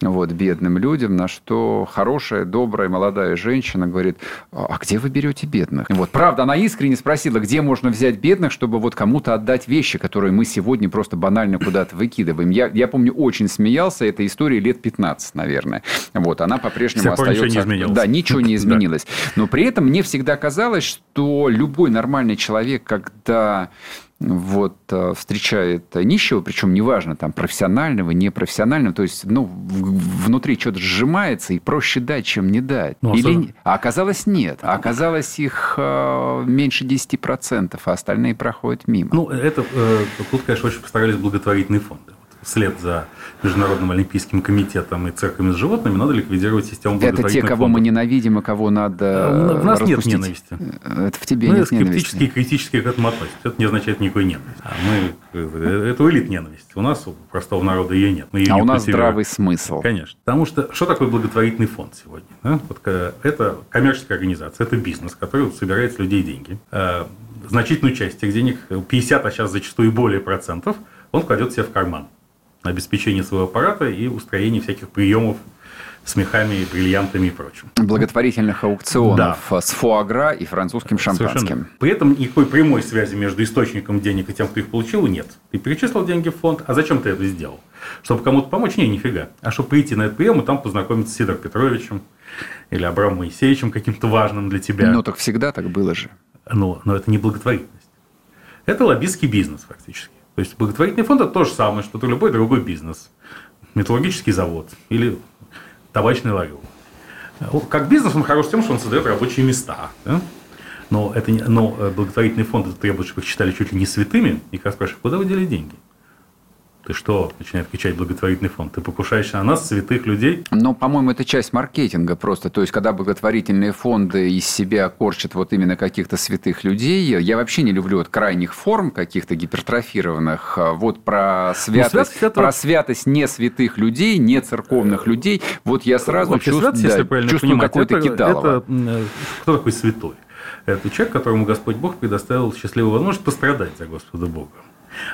вот, бедным людям, на что хорошая, добрая, молодая женщина говорит, а где вы берете бедных? Вот, правда, она искренне спросила, где можно взять бедных, чтобы вот кому-то отдать вещи, которые мы сегодня просто банально куда-то выкидываем. Я, я помню, очень смеялся этой истории лет 15, наверное. Вот, она по-прежнему пор ничего остается... не изменилось. Да, ничего не изменилось. Но при этом мне всегда казалось, что любой нормальный человек, когда вот, э, встречает нищего, причем неважно, там, профессионального, непрофессионального, то есть, ну, внутри что-то сжимается, и проще дать, чем не дать. Ну, Или... особенно- А оказалось нет. А оказалось их э, меньше 10%, а остальные проходят мимо. Ну, это э, тут, конечно, очень постарались благотворительные фонды. Вслед за Международным олимпийским комитетом и церквами с животными надо ликвидировать систему это те, кого мы фондов. ненавидим и кого надо Э, В нас нет распустить. ненависти. Э, Это в тебе Мы нет скептически ненависти. и критически к этому относимся. Это не означает никакой ненависти. А мы, э, это у элит ненависть. У нас, у простого народа, ее нет. Мы ее А не у нас культивируем. здравый смысл. Конечно. Потому что что такое благотворительный фонд сегодня? да? Вот, э, это коммерческая организация, это бизнес, который собирает с людей деньги. Э, Значительную часть этих денег, 50, а сейчас зачастую и более процентов, он кладет себе в карман обеспечение своего аппарата и устроение всяких приемов с мехами, бриллиантами и прочим. Благотворительных аукционов с фуагра и французским шампанским. Совершенно. При этом никакой прямой связи между источником денег и тем, кто их получил, нет. Ты перечислил деньги в фонд, а зачем ты это сделал? Чтобы кому-то помочь? Не, нифига. А чтобы прийти на этот прием и там познакомиться с Сидором Петровичем или Абрамом Моисеевичем каким-то важным для тебя. Ну, так всегда так было же. Но, но это не благотворительность. Это лоббистский бизнес фактически. То есть благотворительный фонд это то же самое, что любой другой бизнес. Металлургический завод или табачный ларек. Как бизнес он хорош тем, что он создает рабочие места. да? Но, это не, но э, благотворительный фонд это требует, чтобы их считали чуть ли не святыми. И как спрашиваешь, куда вы дели деньги? Ты что, начинает кричать благотворительный фонд? Ты покушаешься на нас, святых людей? Но, по-моему, это часть маркетинга просто. То есть, когда благотворительные фонды из себя корчат вот именно каких-то святых людей, я вообще не люблю вот крайних форм каких-то гипертрофированных. Вот про святость, святость это- про святость не святых людей, не церковных людей, вот я сразу Вообще, чувствую, святость, правильно чувствую это, кидалово. это, кто такой святой? Это человек, которому Господь Бог предоставил счастливую возможность пострадать за Господа Бога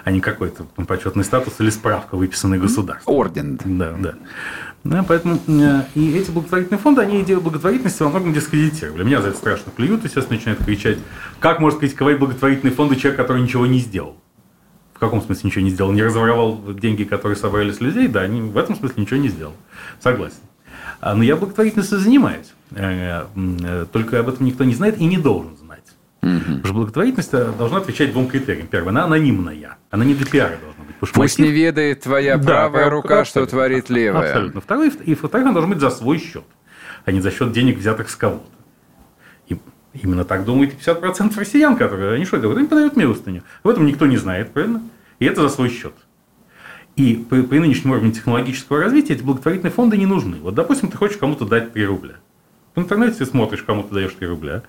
а не какой-то почетный статус или справка, выписанная государством. Орден. Да, да. Да, поэтому э, и эти благотворительные фонды, они идею благотворительности во многом дискредитировали. Меня за это страшно плюют, естественно, начинают кричать, как может критиковать благотворительные фонды человек, который ничего не сделал. В каком смысле ничего не сделал? Не разворовал деньги, которые собрали с людей? Да, они в этом смысле ничего не сделал. Согласен. А, но я благотворительностью занимаюсь. Э, э, только об этом никто не знает и не должен. Угу. Потому что благотворительность должна отвечать двум критериям. Первое, она анонимная. Она не для пиара должна быть. Пусть мотив... не ведает твоя да, правая рука, что творит левая. Абсолютно. Второе, и во-вторых, она должна быть за свой счет, а не за счет денег, взятых с кого-то. И именно так думают 50% россиян, которые, они что делают? Они подают милостыню. В этом никто не знает, правильно? И это за свой счет. И при, при нынешнем уровне технологического развития эти благотворительные фонды не нужны. Вот, допустим, ты хочешь кому-то дать 3 рубля. В интернете ты смотришь, кому ты даешь 3 рубля,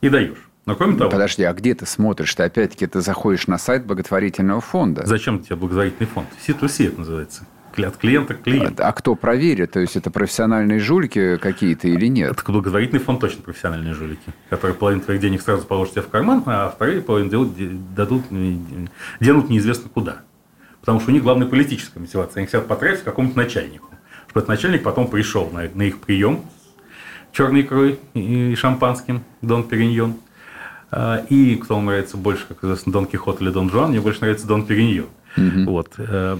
и даешь. Но кроме того... Подожди, а где ты смотришь? Ты опять-таки ты заходишь на сайт благотворительного фонда. Зачем тебе благотворительный фонд? C2C это называется. От клиента к клиенту. А, а кто проверит? То есть это профессиональные жулики какие-то или нет? Это благотворительный фонд точно профессиональные жулики, которые половину твоих денег сразу положат тебе в карман, а вторые половину делают, дадут, денут неизвестно куда. Потому что у них главная политическая мотивация. Они хотят потратить какому-то начальнику. Чтобы этот начальник потом пришел на, на их прием черной икрой и шампанским, Дон Периньон, и кто вам нравится больше, как известно, Дон Кихот или Дон Жуан, мне больше нравится Дон Периньон. Угу. Вот. Э,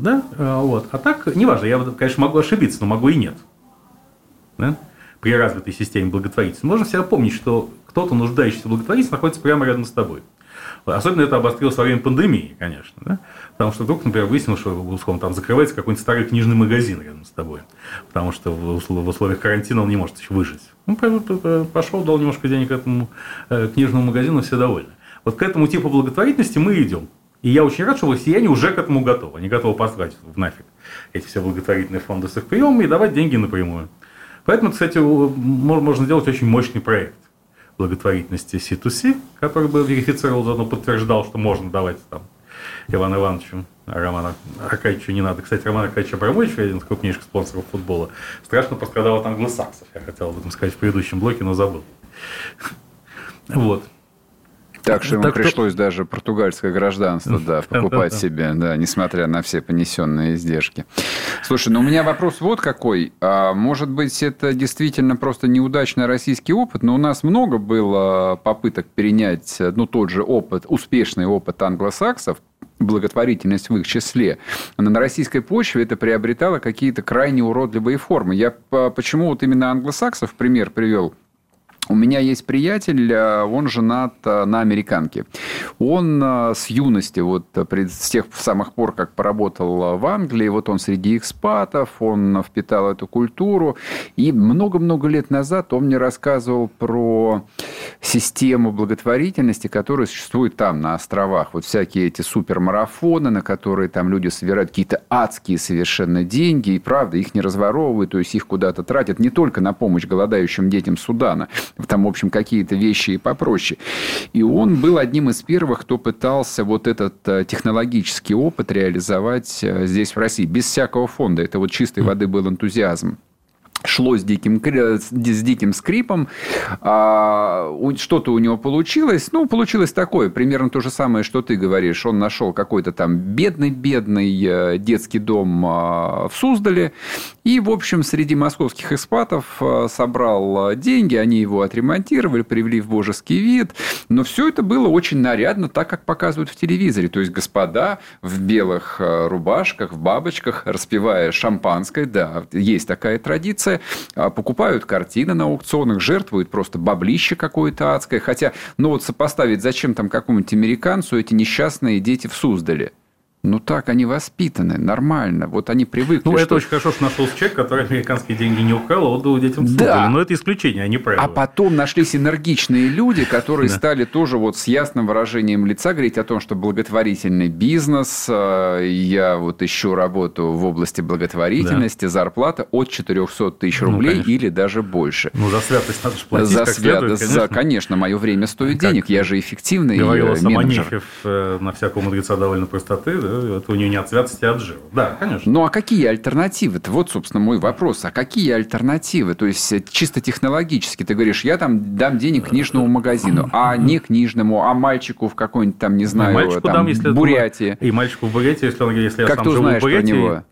да, а, вот. А так, неважно, я, конечно, могу ошибиться, но могу и нет. Да? При развитой системе благотворительности. Можно всегда помнить, что кто-то, нуждающийся в благотворительности, находится прямо рядом с тобой. Особенно это обострилось во время пандемии, конечно. Да? Потому что вдруг, например, выяснилось, что условно, там закрывается какой-нибудь старый книжный магазин рядом с тобой. Потому что в условиях карантина он не может еще выжить. Ну, пошел, дал немножко денег этому э, книжному магазину, все довольны. Вот к этому типу благотворительности мы идем. И я очень рад, что россияне уже к этому готовы. Они готовы послать в нафиг эти все благотворительные фонды с их приемами и давать деньги напрямую. Поэтому, кстати, можно сделать очень мощный проект благотворительности C2C, который бы верифицировал, заодно подтверждал, что можно давать там Ивану Ивановичу, а Романа Аркадьевичу не надо. Кстати, Роман Аркадьевич Абрамович, один из крупнейших спонсоров футбола, страшно пострадал от англосаксов. Я хотел об этом сказать в предыдущем блоке, но забыл. Вот. Так что ему так пришлось что... даже португальское гражданство да, покупать себе, да, несмотря на все понесенные издержки. Слушай, ну у меня вопрос вот какой. А, может быть, это действительно просто неудачный российский опыт, но у нас много было попыток перенять ну, тот же опыт, успешный опыт англосаксов, благотворительность в их числе. Но на российской почве это приобретало какие-то крайне уродливые формы. Я почему вот именно англосаксов пример привел – у меня есть приятель, э, он женат э, на американке. Он э, с юности, вот с тех самых пор, как поработал в Англии, вот он среди экспатов, он впитал эту культуру. И много-много лет назад он мне рассказывал про систему благотворительности, которая существует там, на островах. Вот всякие эти супермарафоны, на которые там люди собирают какие-то адские совершенно деньги, и правда, их не разворовывают, то есть их куда-то тратят не только на помощь голодающим детям Судана, там, в общем, какие-то вещи и попроще. И он был одним из первых, кто пытался вот этот э, технологический опыт реализовать э, здесь, в России, без всякого фонда. Это вот чистой воды был энтузиазм шло с диким, с диким скрипом, а, что-то у него получилось, ну, получилось такое, примерно то же самое, что ты говоришь, он нашел какой-то там бедный-бедный э, детский дом а, в Суздале, и, в общем, среди московских экспатов а, собрал деньги, они его отремонтировали, привели в божеский вид, но все это было очень нарядно, так, как показывают в телевизоре, то есть господа в белых э, рубашках, в бабочках, распивая шампанское, да, есть такая традиция, а, покупают картины на аукционах, жертвуют просто баблище какое-то адское. Хотя, ну вот сопоставить, зачем там какому-нибудь американцу эти несчастные дети в Суздале? Ну так, они воспитаны, нормально. Вот они привыкли. Ну, что... это очень хорошо, что нашелся человек, который американские деньги не украл, а отдал детям да. Но это исключение, а не правило. А потом нашлись энергичные люди, которые стали тоже вот с ясным выражением лица говорить о том, что благотворительный бизнес, э, я вот ищу работу в области благотворительности, зарплата от 400 тысяч ну, рублей ну, или даже больше. Ну, за святость надо же платить, за святость, конечно. За, конечно, мое время стоит как денег, я же эффективный Говорил менеджер. Говорил Саманефьев э, на всякого мудреца довольно простоты, да? Это у нее не от святости, а от жира. Да, конечно. Ну, а какие альтернативы-то? Вот, собственно, мой вопрос. А какие альтернативы? То есть, э, чисто технологически ты говоришь, я там дам денег книжному магазину, а не книжному, а мальчику в какой-нибудь там, не знаю, мальчику там, дам, если Бурятии. И мальчику в Бурятии, если, он, если я Как сам ты живу в узнаешь про Бурятии. него?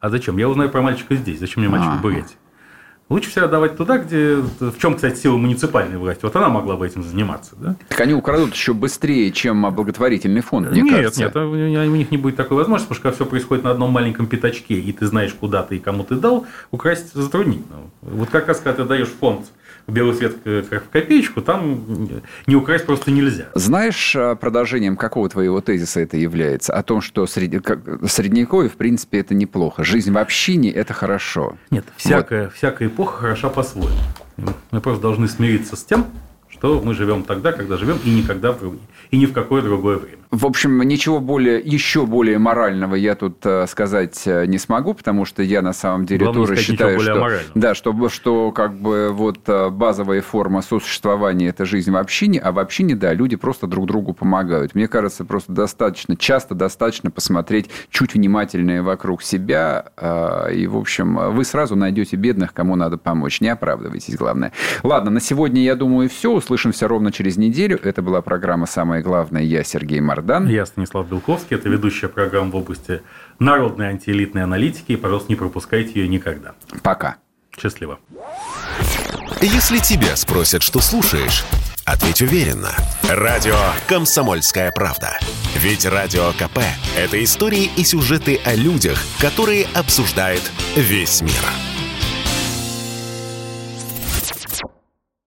А зачем? Я узнаю про мальчика здесь. Зачем мне мальчик А. в Бурятии? Лучше всегда давать туда, где... В чем, кстати, сила муниципальной власти? Вот она могла бы этим заниматься, да? Так они украдут еще быстрее, чем благотворительный фонд, мне нет, кажется. нет, у них не будет такой возможности, потому что когда все происходит на одном маленьком пятачке, и ты знаешь, куда ты и кому ты дал, украсть затруднительно. Вот как раз, когда ты даешь фонд белый свет как в копеечку, там не украсть просто нельзя. Знаешь, а, продолжением какого твоего тезиса это является? О том, что среди... как- средневековье, в принципе, это неплохо. Жизнь в общине – это хорошо. Нет, всякая, всякая эпоха хороша по-своему. Мы просто должны смириться с тем, что мы живем тогда, когда живем, и никогда и ни в какое другое время. В общем, ничего более, еще более морального я тут э, сказать э, не смогу, потому что я на самом деле Главное, тоже считаю, что, аморального. да, что, что как бы вот э, базовая форма сосуществования – это жизнь в общине, а в общине, да, люди просто друг другу помогают. Мне кажется, просто достаточно, часто достаточно посмотреть чуть внимательнее вокруг себя, и, в общем, вы сразу найдете бедных, кому надо помочь. Не оправдывайтесь, главное. Ладно, на сегодня, я думаю, все. Услышимся ровно через неделю. Это была программа «Самое главное». Я Сергей Мардан. Я Станислав Белковский, это ведущая программа в области народной антиэлитной аналитики. И, пожалуйста, не пропускайте ее никогда. Пока. Счастливо. Если тебя спросят, что слушаешь, ответь уверенно. Радио «Комсомольская правда». Ведь Радио КП – это истории и сюжеты о людях, которые обсуждает весь мир.